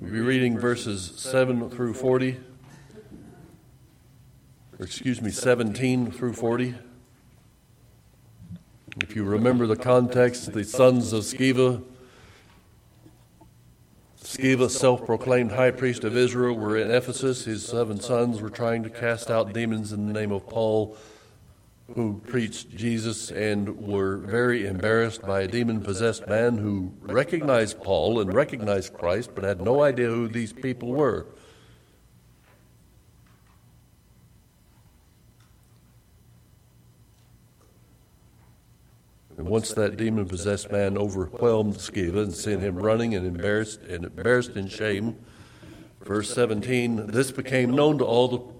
We'll be reading verses 7 through 40, or excuse me, 17 through 40. If you remember the context, the sons of Sceva, Sceva, self proclaimed high priest of Israel, were in Ephesus. His seven sons were trying to cast out demons in the name of Paul who preached Jesus and were very embarrassed by a demon possessed man who recognized Paul and recognized Christ but had no idea who these people were. And once that demon possessed man overwhelmed Sceva and sent him running and embarrassed and embarrassed in shame, verse 17, this became known to all the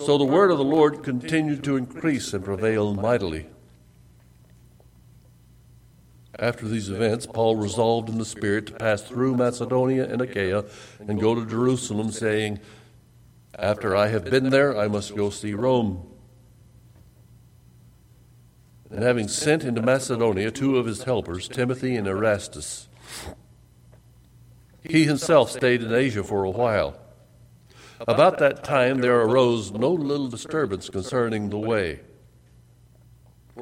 So the word of the Lord continued to increase and prevail mightily. After these events, Paul resolved in the Spirit to pass through Macedonia and Achaia and go to Jerusalem, saying, After I have been there, I must go see Rome. And having sent into Macedonia two of his helpers, Timothy and Erastus, he himself stayed in Asia for a while. About that time there arose no little disturbance concerning the way.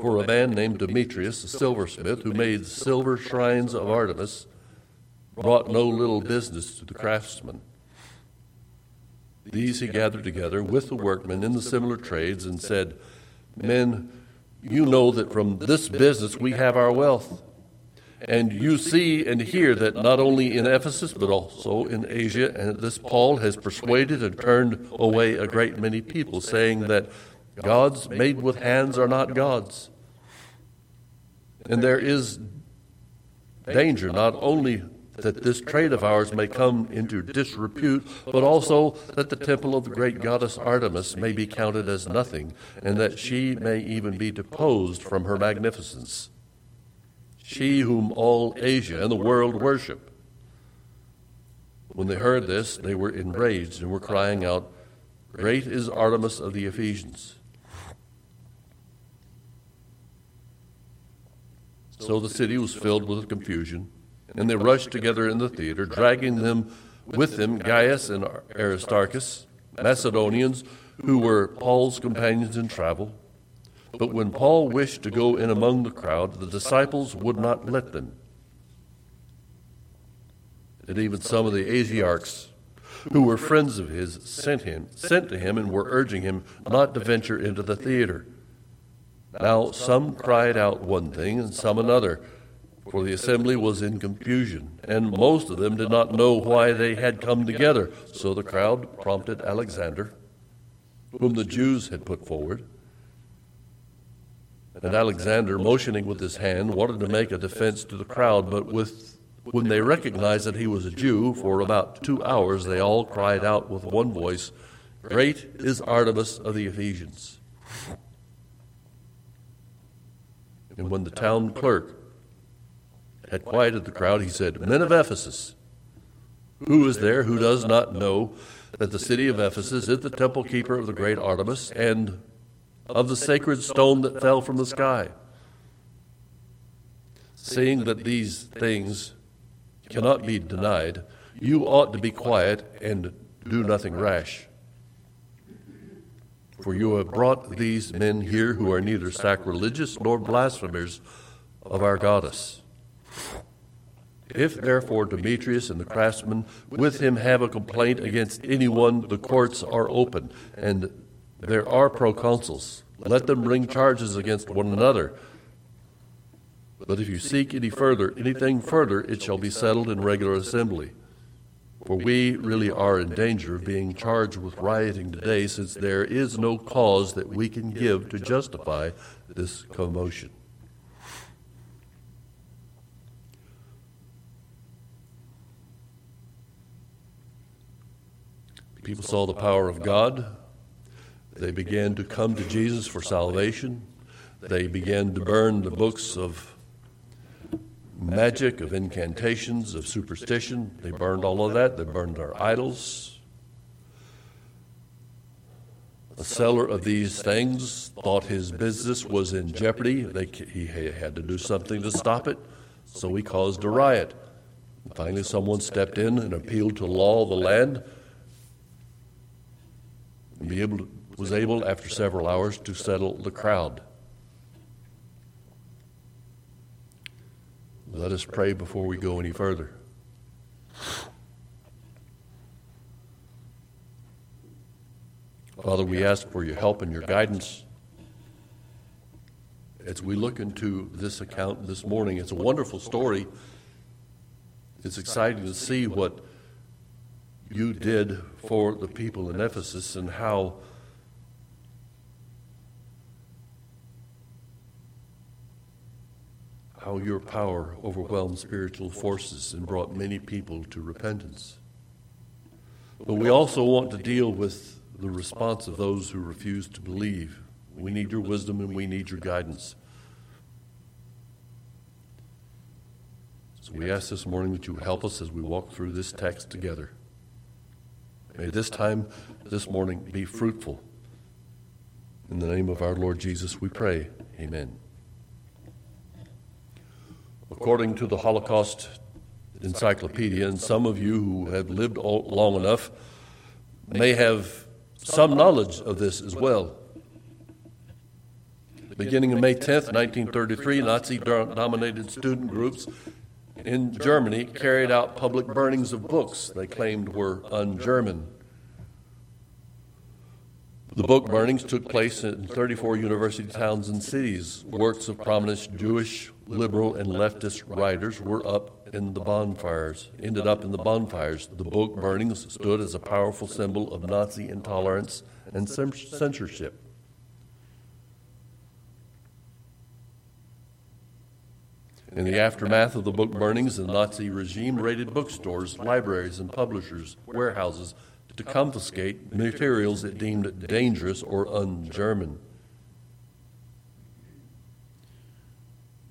For a man named Demetrius, a silversmith, who made silver shrines of Artemis, brought no little business to the craftsmen. These he gathered together with the workmen in the similar trades and said, Men, you know that from this business we have our wealth. And you see and hear that not only in Ephesus, but also in Asia, and this Paul has persuaded and turned away a great many people, saying that gods made with hands are not gods. And there is danger not only that this trade of ours may come into disrepute, but also that the temple of the great goddess Artemis may be counted as nothing, and that she may even be deposed from her magnificence she whom all Asia and the world worship. When they heard this, they were enraged and were crying out, Great is Artemis of the Ephesians. So the city was filled with confusion, and they rushed together in the theater, dragging them with them Gaius and Aristarchus, Macedonians who were Paul's companions in travel. But when Paul wished to go in among the crowd, the disciples would not let them. And even some of the Asiarchs, who were friends of his, sent him, sent to him, and were urging him not to venture into the theater. Now some cried out one thing, and some another, for the assembly was in confusion, and most of them did not know why they had come together. So the crowd prompted Alexander, whom the Jews had put forward and Alexander, motioning with his hand, wanted to make a defense to the crowd, but with, when they recognized that he was a Jew, for about two hours they all cried out with one voice, Great is Artemis of the Ephesians. And when the town clerk had quieted the crowd, he said, Men of Ephesus, who is there who does not know that the city of Ephesus is the temple keeper of the great Artemis, and of the sacred stone that fell from the sky. Seeing that these things cannot be denied, you ought to be quiet and do nothing rash. For you have brought these men here who are neither sacrilegious nor blasphemers of our goddess. If therefore Demetrius and the craftsmen with him have a complaint against anyone, the courts are open, and there are proconsuls. Let them bring charges against one another. But if you seek any further, anything further, it shall be settled in regular assembly. For we really are in danger of being charged with rioting today, since there is no cause that we can give to justify this commotion. People saw the power of God. They began to come to Jesus for salvation. They began to burn the books of magic, of incantations, of superstition. They burned all of that. They burned their idols. A seller of these things thought his business was in jeopardy. They, he had to do something to stop it, so he caused a riot. Finally, someone stepped in and appealed to law of the land. And be able to, was able, after several hours, to settle the crowd. Let us pray before we go any further. Father, we ask for your help and your guidance as we look into this account this morning. It's a wonderful story. It's exciting to see what you did for the people in Ephesus and how how your power overwhelmed spiritual forces and brought many people to repentance. But we also want to deal with the response of those who refuse to believe. We need your wisdom and we need your guidance. So we ask this morning that you help us as we walk through this text together. May this time, this morning, be fruitful. In the name of our Lord Jesus, we pray. Amen. According to the Holocaust Encyclopedia, and some of you who have lived long enough may have some knowledge of this as well. Beginning on May 10, 1933, Nazi dominated student groups in Germany carried out public burnings of books they claimed were un German. The book burnings took place in 34 university towns and cities. Works of prominent Jewish, liberal, and leftist writers were up in the bonfires, ended up in the bonfires. The book burnings stood as a powerful symbol of Nazi intolerance and censorship. In the aftermath of the book burnings, the Nazi regime raided bookstores, libraries, and publishers' warehouses to confiscate materials it deemed dangerous or un German.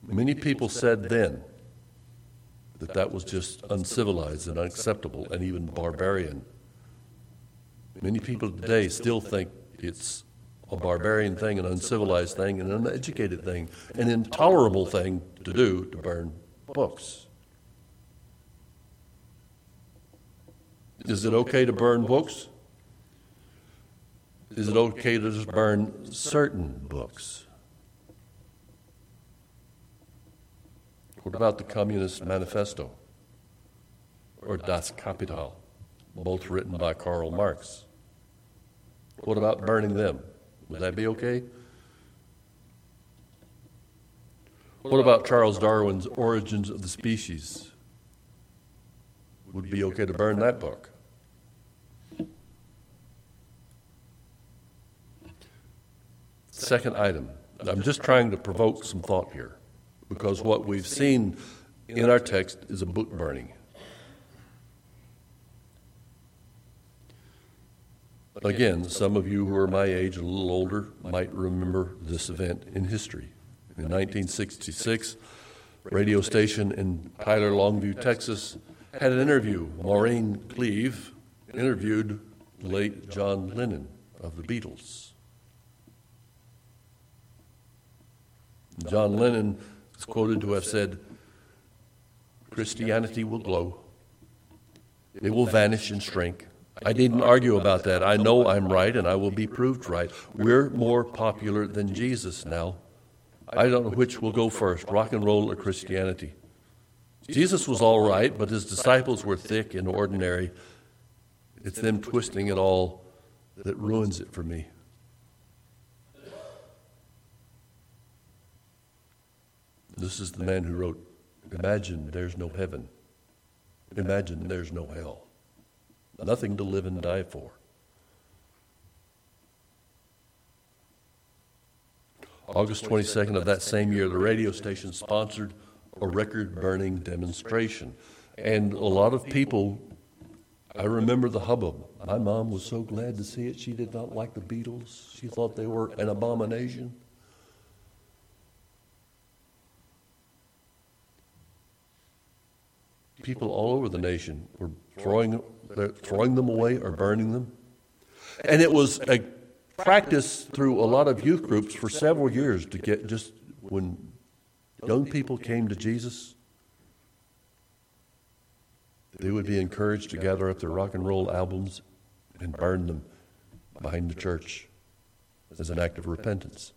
Many people said then that that was just uncivilized and unacceptable and even barbarian. Many people today still think it's a barbarian thing, an uncivilized thing, an uneducated thing, an intolerable thing to do to burn books. Is it okay to burn books? Is it okay to just burn certain books? What about the Communist Manifesto or Das Kapital, both written by Karl Marx? What about burning them? Would that be okay? What about Charles Darwin's Origins of the Species? Would it be okay to burn that book? Second item. I'm just trying to provoke some thought here because what we've seen in our text is a book burning. Again, some of you who are my age, a little older, might remember this event in history. In 1966, radio station in Tyler, Longview, Texas, had an interview. Maureen Cleave interviewed the late John Lennon of the Beatles. John Lennon is quoted to have said, Christianity will glow, it will vanish and shrink I didn't argue about that. I know I'm right and I will be proved right. We're more popular than Jesus now. I don't know which will go first, rock and roll or Christianity. Jesus was all right, but his disciples were thick and ordinary. It's them twisting it all that ruins it for me. This is the man who wrote Imagine there's no heaven. Imagine there's no hell nothing to live and die for. August 22nd of that same year, the radio station sponsored a record burning demonstration. And a lot of people, I remember the hubbub. My mom was so glad to see it. She did not like the Beatles. She thought they were an abomination. People all over the nation were throwing, throwing them away or burning them. And it was a practice through a lot of youth groups for several years to get just when young people came to Jesus, they would be encouraged to gather up their rock and roll albums and burn them behind the church as an act of repentance.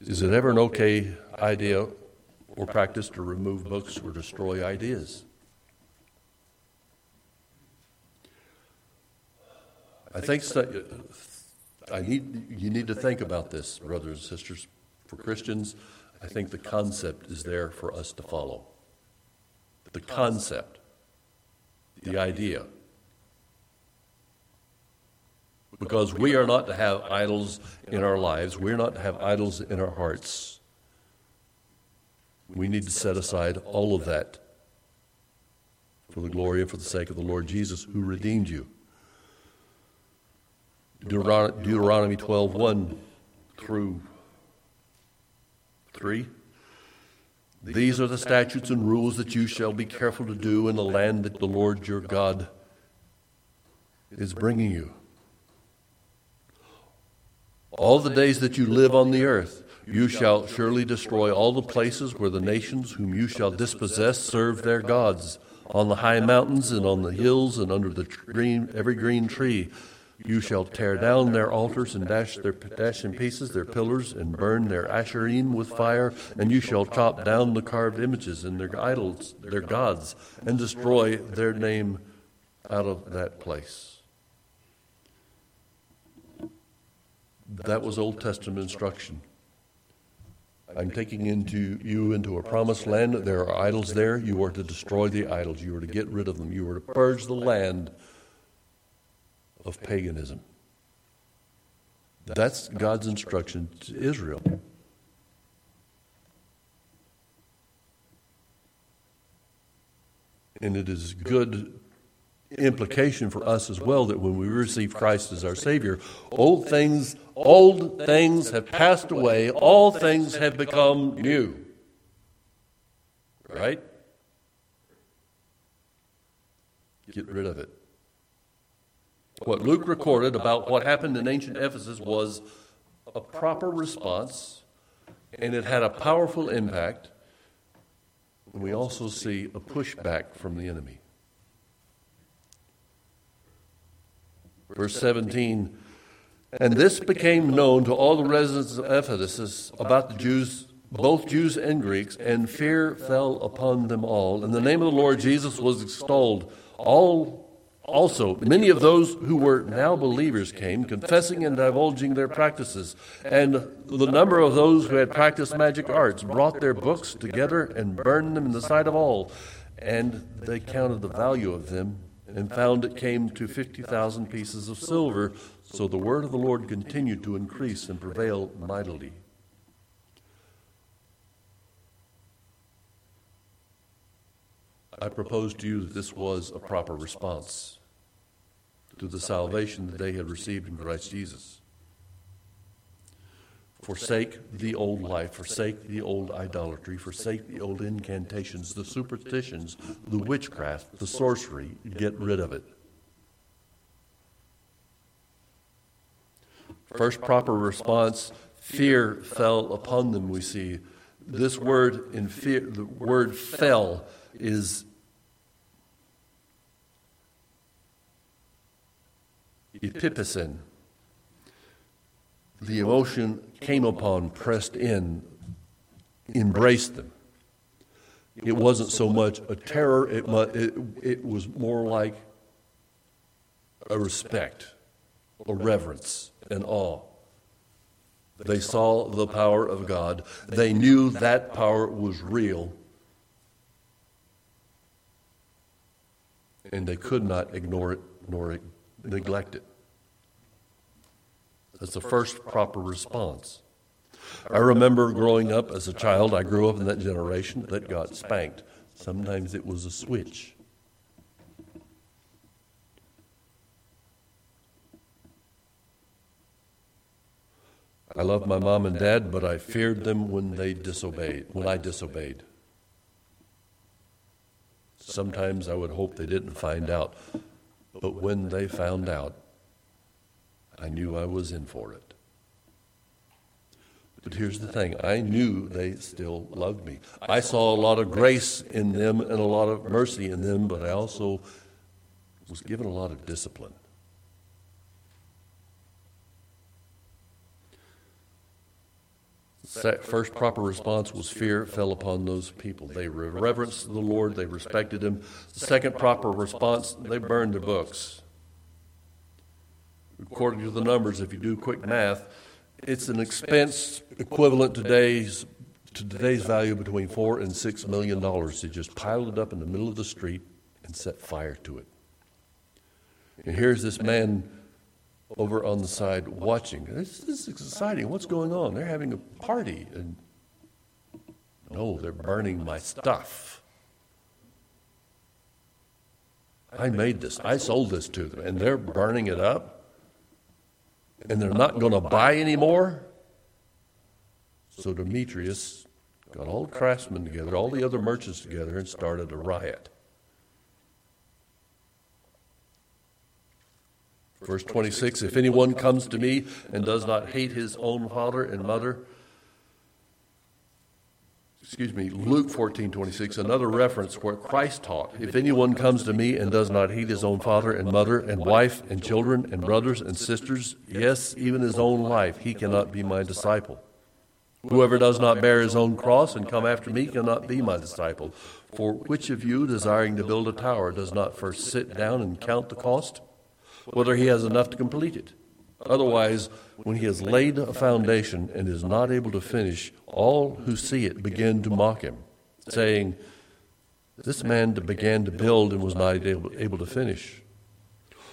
Is it ever an okay idea or practice to remove books or destroy ideas? I think so, I need, you need to think about this, brothers and sisters. For Christians, I think the concept is there for us to follow. The concept, the idea. Because we are not to have idols in our lives, we're not to have idols in our hearts. We need to set aside all of that for the glory and for the sake of the Lord Jesus who redeemed you. Deuteronomy 12, 1 through 3. These are the statutes and rules that you shall be careful to do in the land that the Lord your God is bringing you. All the days that you live on the earth, you shall surely destroy all the places where the nations whom you shall dispossess serve their gods, on the high mountains and on the hills and under the green, every green tree you shall tear down their altars and dash, their, dash in pieces their pillars and burn their asherim with fire, and you shall chop down the carved images and their idols, their gods, and destroy their name out of that place. That was Old Testament instruction. I'm taking into you into a promised land. There are idols there. You are to destroy the idols. You are to get rid of them. You are to purge the land of paganism. That's God's instruction to Israel. And it is good implication for us as well that when we receive Christ as our Savior, old things, old things have passed away, all things have become new. Right? Get rid of it. What Luke recorded about what happened in ancient Ephesus was a proper response, and it had a powerful impact. And we also see a pushback from the enemy. Verse 17 And this became known to all the residents of Ephesus about the Jews, both Jews and Greeks, and fear fell upon them all. And the name of the Lord Jesus was extolled. All also, many of those who were now believers came, confessing and divulging their practices. And the number of those who had practiced magic arts brought their books together and burned them in the sight of all. And they counted the value of them and found it came to 50,000 pieces of silver. So the word of the Lord continued to increase and prevail mightily. I propose to you that this was a proper response to the salvation that they had received in Christ Jesus. Forsake the old life, forsake the old idolatry, forsake the old incantations, the superstitions, the witchcraft, the sorcery. Get rid of it. First proper response fear fell upon them, we see. This word in fear, the word fell is epipicin. The emotion came upon, pressed in, embraced them. It wasn't so much a terror, it, it, it was more like a respect, a reverence, an awe. They saw the power of God. They knew that power was real. And they could not ignore it nor neglect it. That's the first proper response. I remember growing up as a child, I grew up in that generation that got spanked. Sometimes it was a switch. I loved my mom and dad, but I feared them when they disobeyed, when I disobeyed. Sometimes I would hope they didn't find out, but when they found out, I knew I was in for it. But here's the thing I knew they still loved me. I saw a lot of grace in them and a lot of mercy in them, but I also was given a lot of discipline. First proper response was fear fell upon those people. They reverenced the Lord, they respected Him. The second proper response, they burned their books. According to the numbers, if you do quick math, it's an expense equivalent today's to today's value between four and six million dollars. They just piled it up in the middle of the street and set fire to it. And here's this man over on the side watching. This, this is exciting. What's going on? They're having a party. And no, they're burning my stuff. I made this. I sold this to them, and they're burning it up. And they're not going to buy anymore. So Demetrius got all the craftsmen together, all the other merchants together, and started a riot. Verse 26 If anyone comes to me and does not hate his own father and mother, excuse me, Luke 14 26, another reference where Christ taught, If anyone comes to me and does not hate his own father and mother and wife and children and brothers and sisters, yes, even his own life, he cannot be my disciple. Whoever does not bear his own cross and come after me cannot be my disciple. For which of you, desiring to build a tower, does not first sit down and count the cost? whether he has enough to complete it. Otherwise, when he has laid a foundation and is not able to finish, all who see it begin to mock him, saying, This man began to build and was not able, to finish.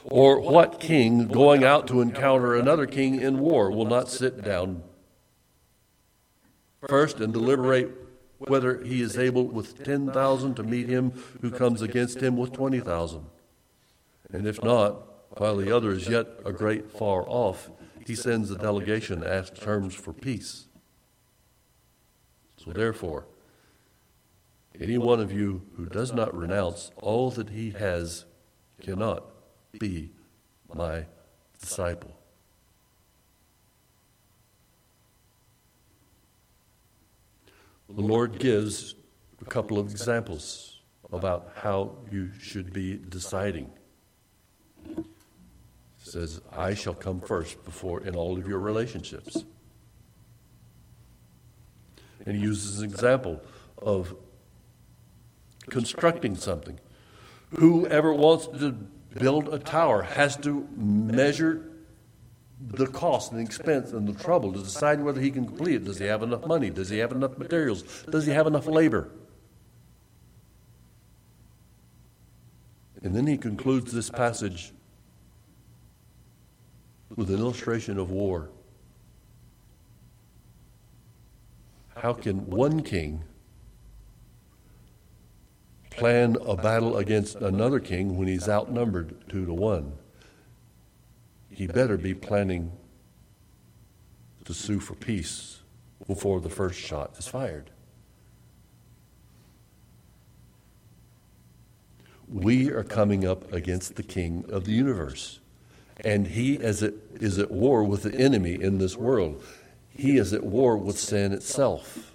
Or what king, going out to encounter another king in war, will not sit down first and deliberate whether he is able with 10,000 to meet him who comes against him with 20,000? And if not, while the other is yet a great far off, he sends a delegation to ask terms for peace. So therefore, any one of you who does not renounce all that he has cannot be my disciple. The Lord gives a couple of examples about how you should be deciding says, I shall come first before in all of your relationships. And he uses an example of constructing something. Whoever wants to build a tower has to measure the cost and the expense and the trouble to decide whether he can complete it. Does he have enough money? Does he have enough materials? Does he have enough labor? And then he concludes this passage with an illustration of war. How can one king plan a battle against another king when he's outnumbered two to one? He better be planning to sue for peace before the first shot is fired. We are coming up against the king of the universe. And he is at, is at war with the enemy in this world. He is at war with sin itself.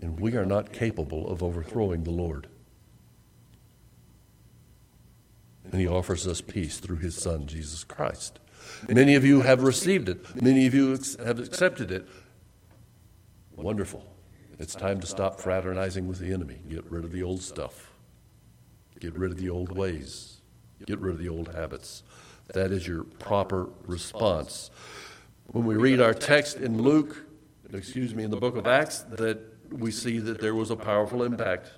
And we are not capable of overthrowing the Lord. And he offers us peace through his Son, Jesus Christ. Many of you have received it, many of you have accepted it. Wonderful. It's time to stop fraternizing with the enemy. Get rid of the old stuff, get rid of the old ways. Get rid of the old habits. That is your proper response. When we read our text in Luke, excuse me, in the book of Acts, that we see that there was a powerful impact.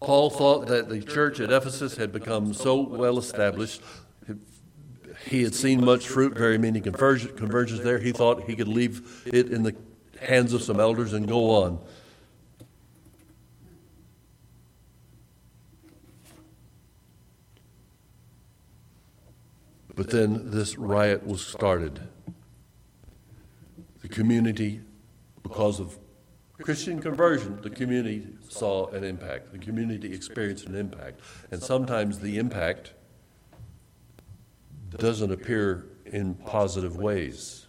Paul thought that the church at Ephesus had become so well established, he had seen much fruit, very many conversions there. He thought he could leave it in the hands of some elders and go on. But then this riot was started. The community, because of Christian conversion, the community saw an impact. The community experienced an impact. And sometimes the impact doesn't appear in positive ways.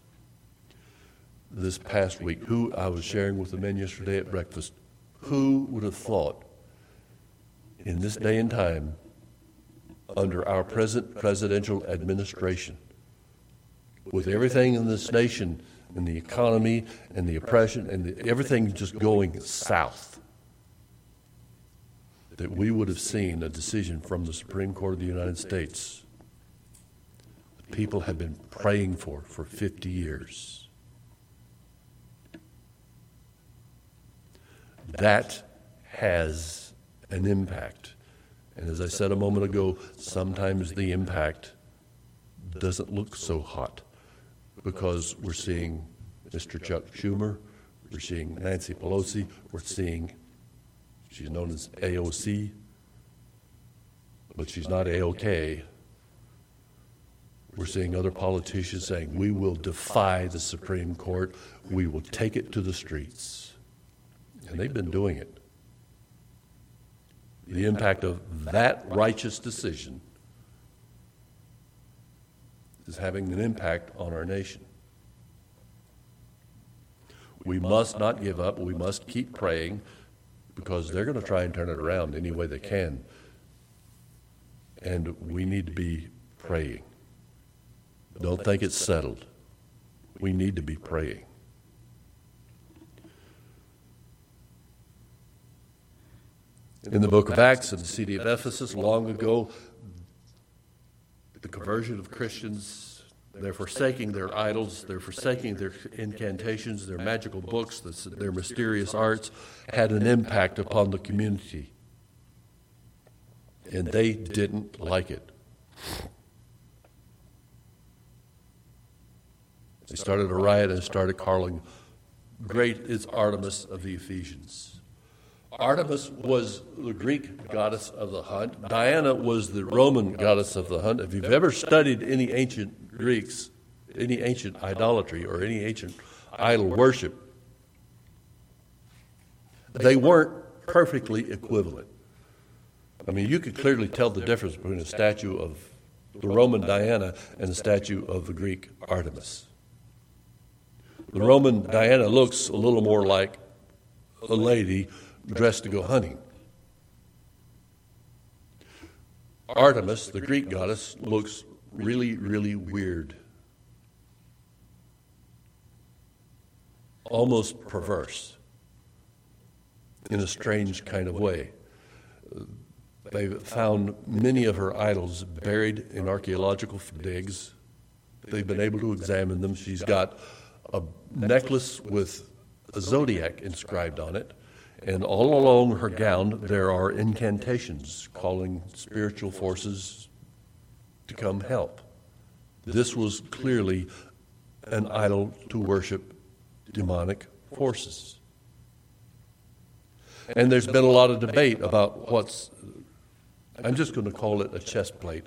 This past week, who I was sharing with the men yesterday at breakfast, who would have thought in this day and time, under our present presidential administration, with everything in this nation and the economy and the oppression and the, everything just going south, that we would have seen a decision from the Supreme Court of the United States people have been praying for for 50 years. That has an impact. And as I said a moment ago, sometimes the impact doesn't look so hot because we're seeing Mr. Chuck Schumer, we're seeing Nancy Pelosi, we're seeing, she's known as AOC, but she's not AOK. We're seeing other politicians saying, we will defy the Supreme Court, we will take it to the streets. And they've been doing it. The impact of that righteous decision is having an impact on our nation. We must not give up. We must keep praying because they're going to try and turn it around any way they can. And we need to be praying. Don't think it's settled. We need to be praying. In the book of Acts in the city of Ephesus, long ago, the conversion of Christians, they're forsaking their idols, they're forsaking their incantations, their magical books, their mysterious arts, had an impact upon the community. And they didn't like it. They started a riot and started calling, Great is Artemis of the Ephesians. Artemis was the Greek goddess of the hunt. Diana was the Roman goddess of the hunt. If you've ever studied any ancient Greeks, any ancient idolatry, or any ancient idol worship, they weren't perfectly equivalent. I mean, you could clearly tell the difference between a statue of the Roman Diana and a statue of the Greek Artemis. The Roman Diana looks a little more like a lady dressed to go hunting. Artemis, the Greek goddess, looks really, really weird. Almost perverse in a strange kind of way. They've found many of her idols buried in archaeological digs. They've been able to examine them. She's got a necklace with a zodiac inscribed on it. And all along her gown, there are incantations calling spiritual forces to come help. This was clearly an idol to worship demonic forces. And there's been a lot of debate about what's, I'm just going to call it a chest plate.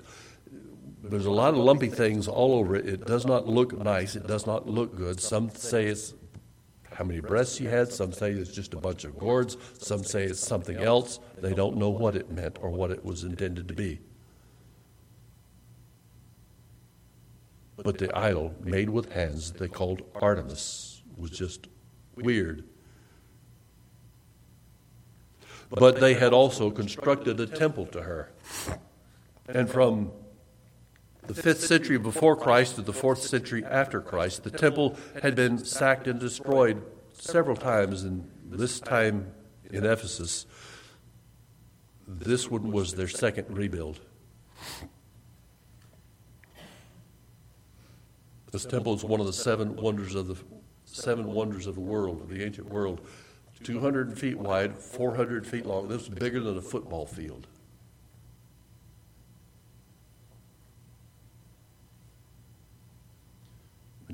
There's a lot of lumpy things all over it. It does not look nice. It does not look good. Some say it's how many breasts she had. Some say it's just a bunch of gourds. Some say it's something else. They don't know what it meant or what it was intended to be. But the idol made with hands they called Artemis was just weird. But they had also constructed a temple to her. And from the fifth century before Christ to the fourth century after Christ, the temple had been sacked and destroyed several times, and this time in Ephesus, this one was their second rebuild. This temple is one of the seven wonders of the seven wonders of the world, of the ancient world. 200 feet wide, 400 feet long. This is bigger than a football field.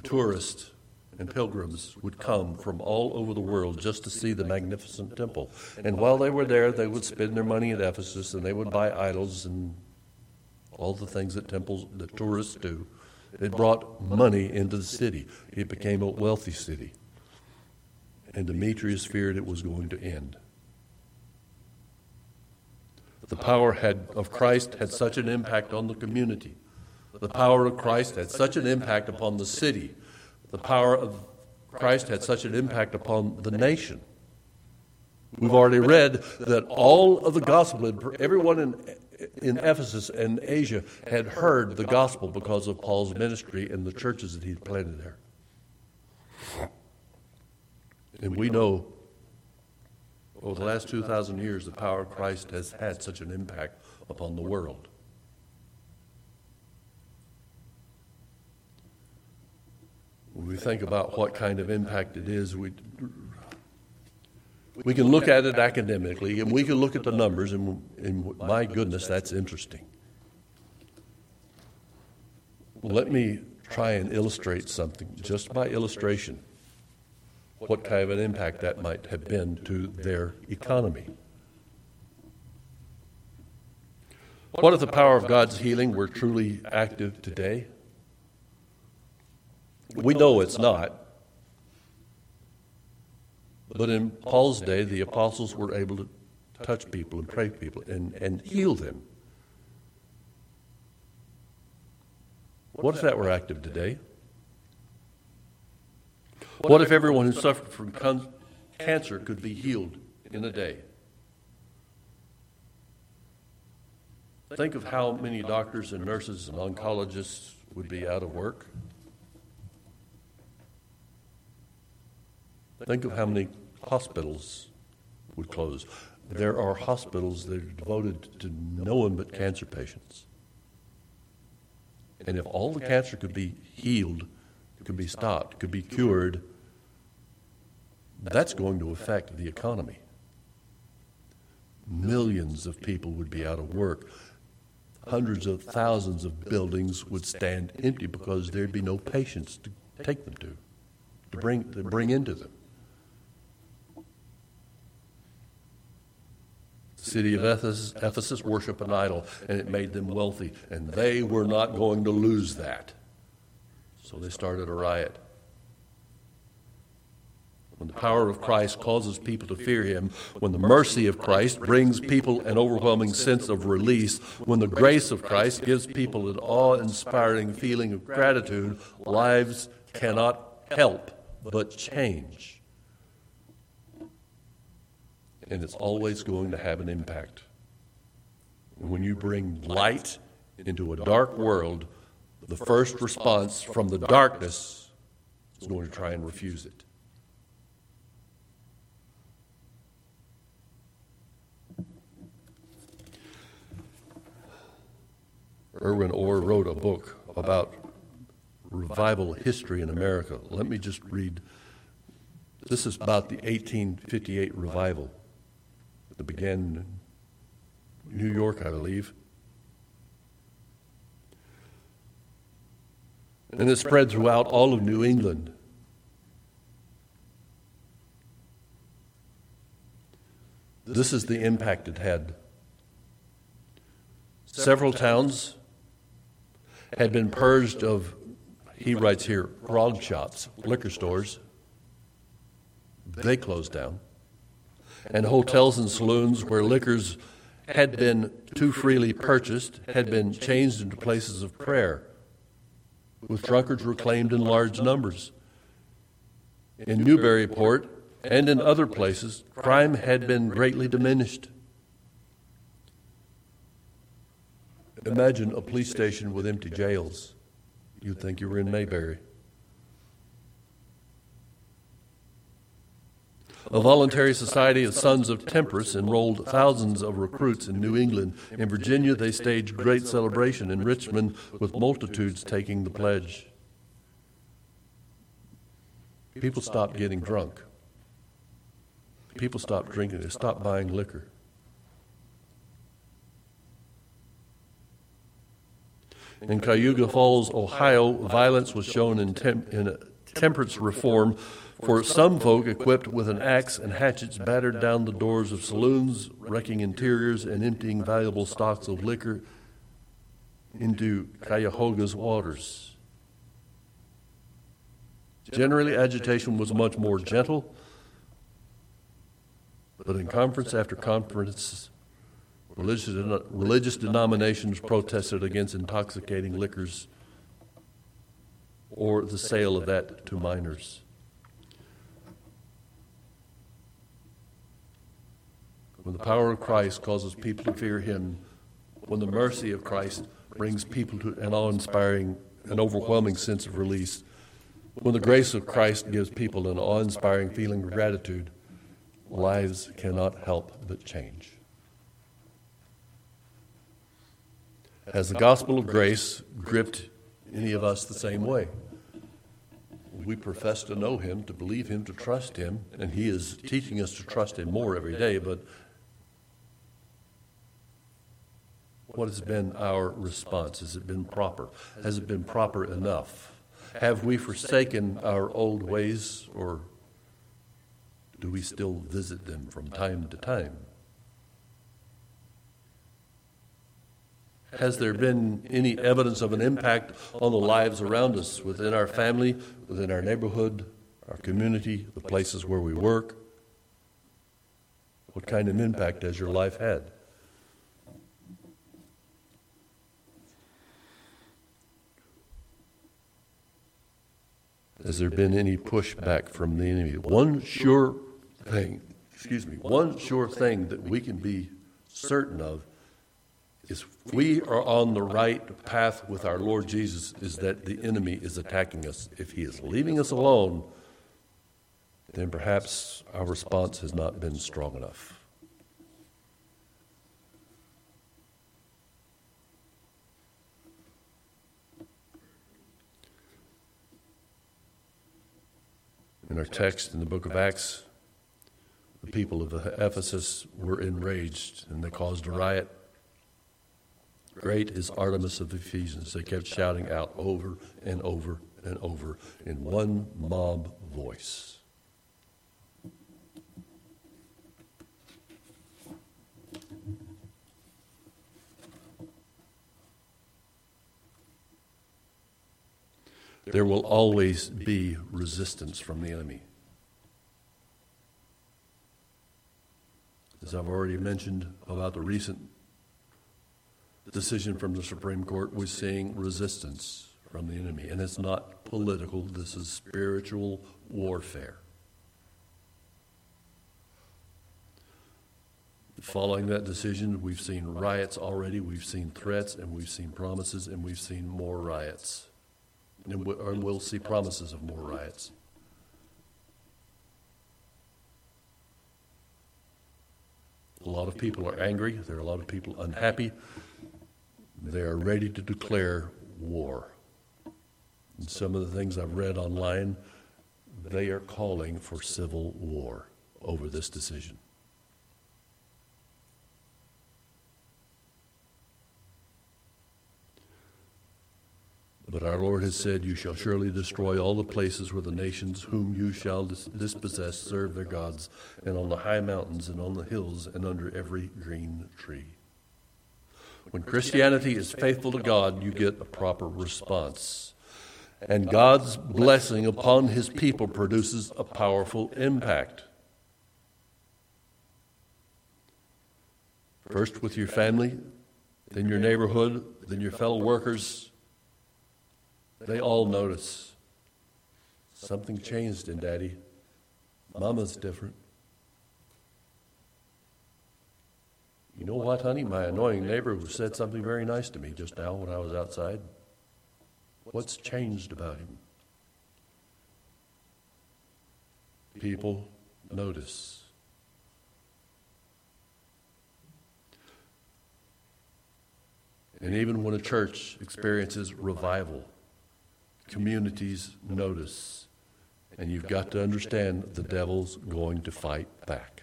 Tourists and pilgrims would come from all over the world just to see the magnificent temple. And while they were there, they would spend their money at Ephesus and they would buy idols and all the things that temples that tourists do. It brought money into the city. It became a wealthy city. And Demetrius feared it was going to end. The power had, of Christ had such an impact on the community. The power of Christ had such an impact upon the city the power of Christ had such an impact upon the nation. We've already read that all of the gospel, everyone in, in Ephesus and Asia had heard the gospel because of Paul's ministry and the churches that he'd planted there. And we know over the last 2,000 years, the power of Christ has had such an impact upon the world. We think about what kind of impact it is, we, we can look at it academically and we can look at the numbers, and, and my goodness, that's interesting. Let me try and illustrate something, just by illustration, what kind of an impact that might have been to their economy. What if the power of God's healing were truly active today? We know it's not. But in Paul's day, the apostles were able to touch people and pray people and, and heal them. What if that were active today? What if everyone who suffered from con- cancer could be healed in a day? Think of how many doctors and nurses and oncologists would be out of work. Think of how many hospitals would close. There are hospitals that are devoted to no one but cancer patients. And if all the cancer could be healed, could be stopped, could be cured, that's going to affect the economy. Millions of people would be out of work. Hundreds of thousands of buildings would stand empty because there'd be no patients to take them to, to bring, to bring into them. City of Ephesus, Ephesus worship an idol, and it made them wealthy. And they were not going to lose that. So they started a riot. When the power of Christ causes people to fear Him, when the mercy of Christ brings people an overwhelming sense of release, when the grace of Christ gives people an awe inspiring feeling of gratitude, lives cannot help but change and it's always going to have an impact. And when you bring light into a dark world, the first response from the darkness is going to try and refuse it. Edwin Orr wrote a book about revival history in America. Let me just read. This is about the 1858 revival that began in New York, I believe. And it spread throughout all of New England. This is the impact it had. Several towns had been purged of, he writes here, grog shops, liquor stores. They closed down and hotels and saloons where liquors had been too freely purchased had been changed into places of prayer, with drunkards reclaimed in large numbers. In Newburyport and in other places, crime had been greatly diminished. Imagine a police station with empty jails. You'd think you were in Mayberry. A voluntary society of Sons of Temperance enrolled thousands of recruits in New England. In Virginia, they staged great celebration in Richmond with multitudes taking the pledge. People stopped getting drunk. People stopped drinking. They stopped buying liquor. In Cayuga Falls, Ohio, violence was shown in, tem- in temperance reform for some folk equipped with an axe and hatchets battered down the doors of saloons, wrecking interiors and emptying valuable stocks of liquor into Cuyahoga's waters. Generally, agitation was much more gentle, but in conference after conference, religious, religious denominations protested against intoxicating liquors or the sale of that to minors. When the power of Christ causes people to fear Him, when the mercy of Christ brings people to an awe inspiring and overwhelming sense of release, when the grace of Christ gives people an awe inspiring feeling of gratitude, lives cannot help but change. Has the gospel of grace gripped any of us the same way? We profess to know Him, to believe Him, to trust Him, and He is teaching us to trust Him more every day, but what has been our response? Has it been proper? Has it been proper enough? Have we forsaken our old ways, or do we still visit them from time to time? Has there been any evidence of an impact on the lives around us, within our family, within our neighborhood, our community, the places where we work? What kind of impact has your life had? Has there been any pushback from the enemy? One sure thing, excuse me, one sure thing that we can be certain of is we are on the right path with our Lord Jesus is that the enemy is attacking us. If he is leaving us alone, then perhaps our response has not been strong enough. In our text in the book of Acts, the people of Ephesus were enraged and they caused a riot. Great is Artemis of Ephesians. They kept shouting out over and over and over in one mob voice. there will always be resistance from the enemy. As I've already mentioned about the recent decision from the Supreme Court, we're seeing resistance from the enemy. And it's not political, this is spiritual warfare. Following that decision, we've seen riots already, we've seen threats, and we've seen promises, and we've seen more riots and we'll see promises of more riots. A lot of people are angry. There are a lot of people unhappy. They are ready to declare war. And some of the things I've read online, they are calling for civil war over this decision. But our Lord has said, You shall surely destroy all the places where the nations whom you shall dis- dispossess serve their gods, and on the high mountains, and on the hills, and under every green tree. When Christianity is faithful to God, you get a proper response. And God's blessing upon his people produces a powerful impact. First with your family, then your neighborhood, then your fellow workers, they all notice something changed in Daddy. Mama's different. You know what, honey? My annoying neighbor who said something very nice to me just now when I was outside. What's changed about him? People notice. And even when a church experiences revival, communities notice. And you've got to understand the devil's going to fight back.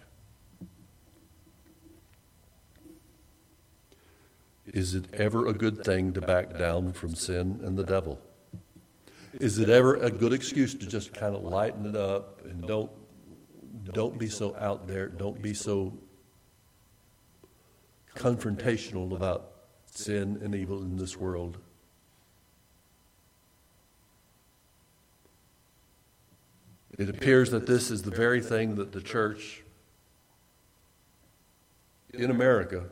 Is it ever a good thing to back down from sin and the devil? Is it ever a good excuse to just kind of lighten it up and don't don't be so out there, don't be so confrontational about sin and evil in this world? It appears that this is the very thing that the church in America,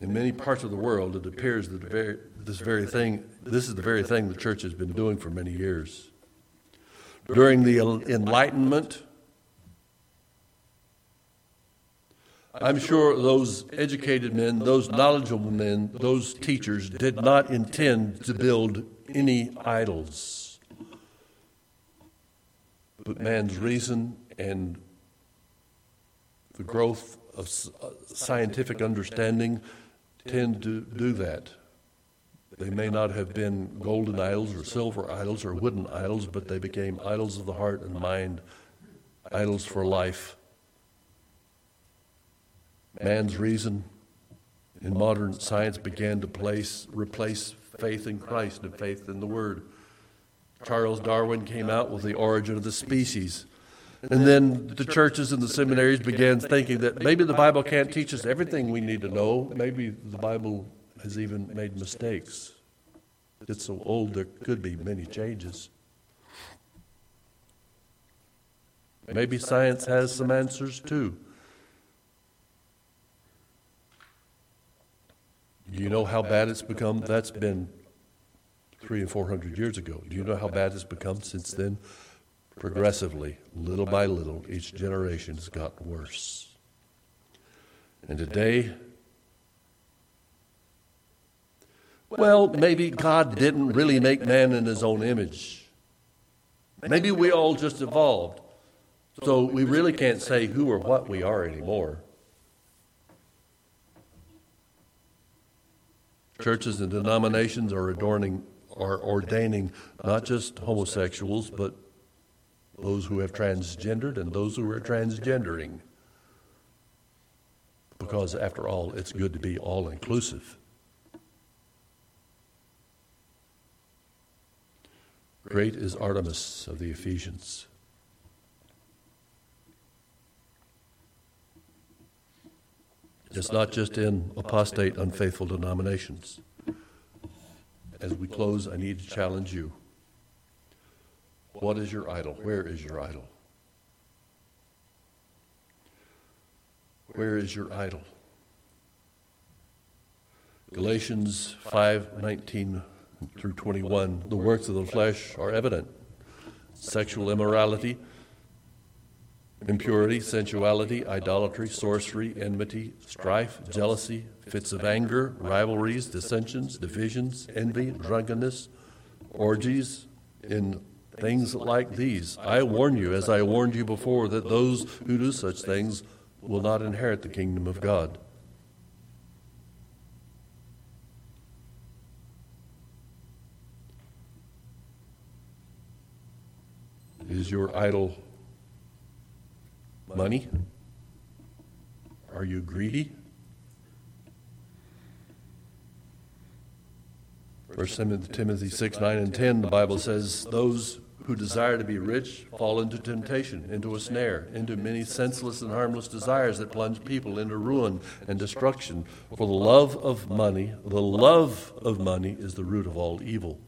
in many parts of the world, it appears that this very thing, this is the very thing the church has been doing for many years. During the Enlightenment, I'm sure those educated men, those knowledgeable men, those teachers did not intend to build any idols but man's reason and the growth of uh, scientific understanding tend to do that. They may not have been golden idols or silver idols or wooden idols, but they became idols of the heart and mind, idols for life. Man's reason in modern science began to place, replace faith in Christ and faith in the Word. Charles Darwin came out with the origin of the species. And then the churches and the seminaries began thinking that maybe the Bible can't teach us everything we need to know. Maybe the Bible has even made mistakes. It's so old, there could be many changes. Maybe science has some answers too. Do you know how bad it's become? That's been three and four hundred years ago. Do you know how bad it's become since then? Progressively, little by little, each generation has got worse. And today, well, maybe God didn't really make man in his own image. Maybe we all just evolved. So we really can't say who or what we are anymore. Churches and denominations are adorning are ordaining not just homosexuals, but those who have transgendered and those who are transgendering. Because, after all, it's good to be all inclusive. Great is Artemis of the Ephesians. It's not just in apostate, unfaithful denominations as we close, I need to challenge you. What is your idol? Where is your idol? Where is your idol? Galatians 5:19 through 21 The works of the flesh are evident: sexual immorality, impurity, sensuality, idolatry, sorcery, enmity, strife, jealousy, fits of anger, rivalries, dissensions, divisions, envy, drunkenness, orgies, in things like these. I warn you, as I warned you before, that those who do such things will not inherit the kingdom of God. Is your idol money? Are you greedy? First Timothy 6, 9, and 10, the Bible says, Those who desire to be rich fall into temptation, into a snare, into many senseless and harmless desires that plunge people into ruin and destruction. For the love of money, the love of money is the root of all evil.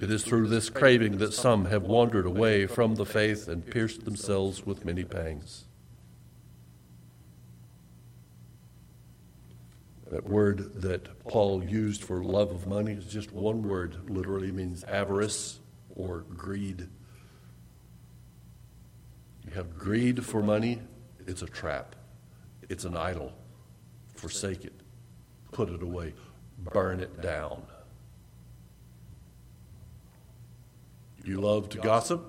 It is through this craving that some have wandered away from the faith and pierced themselves with many pangs. That word that Paul used for love of money is just one word, literally means avarice or greed. You have greed for money, it's a trap, it's an idol. Forsake it, put it away, burn it down. You love to gossip?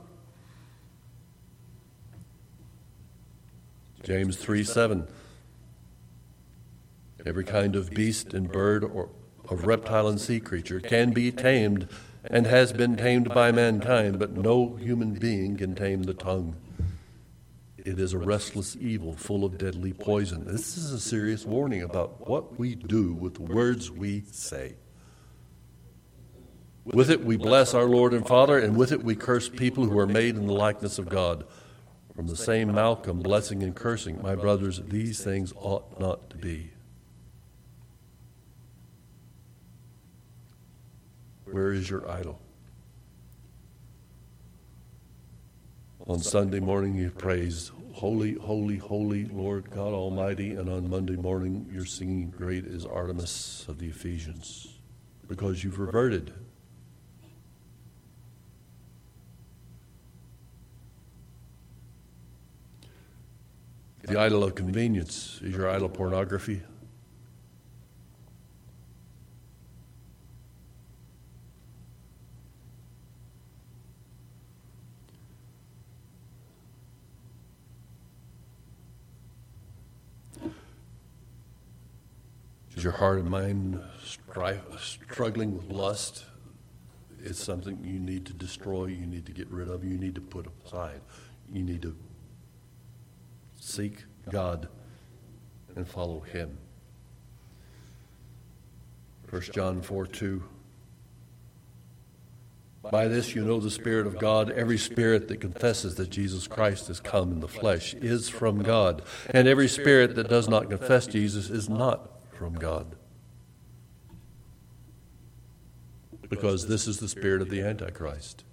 James 3 7. Every kind of beast and bird or of reptile and sea creature can be tamed and has been tamed by mankind, but no human being can tame the tongue. It is a restless evil full of deadly poison. This is a serious warning about what we do with the words we say. With it, we bless our Lord and Father, and with it, we curse people who are made in the likeness of God. From the same come blessing and cursing. My brothers, these things ought not to be. Where is your idol? On Sunday morning, you praise, Holy, holy, holy Lord God Almighty. And on Monday morning, you're singing, Great is Artemis of the Ephesians, because you've reverted. The idol of convenience is your idol pornography. Is your heart and mind struggling with lust? It's something you need to destroy, you need to get rid of, you need to put aside. You need to seek God and follow Him. 1 John 4 2. By this you know the Spirit of God. Every spirit that confesses that Jesus Christ has come in the flesh is from God. And every spirit that does not confess Jesus is not from God. Because this is the spirit of the Antichrist,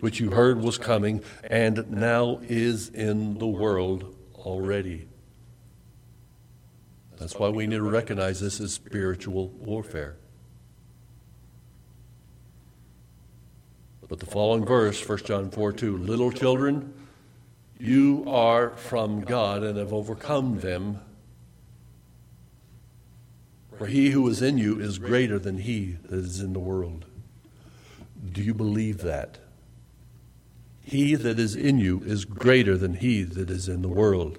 which you heard was coming and now is in the world already. That's why we need to recognize this as spiritual warfare. But the following verse, 1 John 4 2, little children, you are from God and have overcome them. For he who is in you is greater than he that is in the world. Do you believe that? He that is in you is greater than he that is in the world.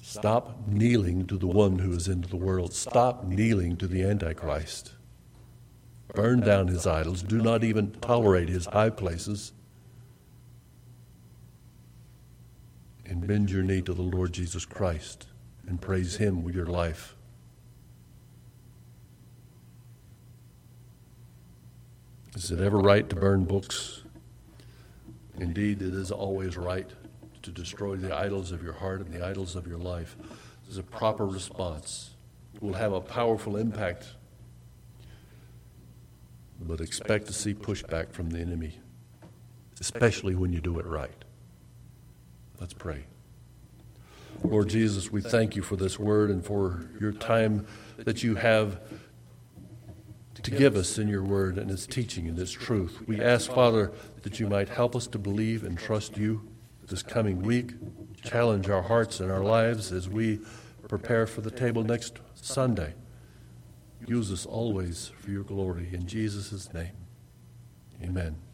Stop kneeling to the one who is in the world. Stop kneeling to the Antichrist. Burn down his idols. Do not even tolerate his high places. And bend your knee to the Lord Jesus Christ and praise him with your life. Is it ever right to burn books? Indeed, it is always right to destroy the idols of your heart and the idols of your life. This is a proper response. It will have a powerful impact but expect to see pushback from the enemy, especially when you do it right. Let's pray. Lord Jesus, we thank you for this word and for your time that you have to give us in your word and its teaching and its truth. We ask, Father, that you might help us to believe and trust you this coming week, challenge our hearts and our lives as we prepare for the table next Sunday. Use us always for your glory. In Jesus' name, amen.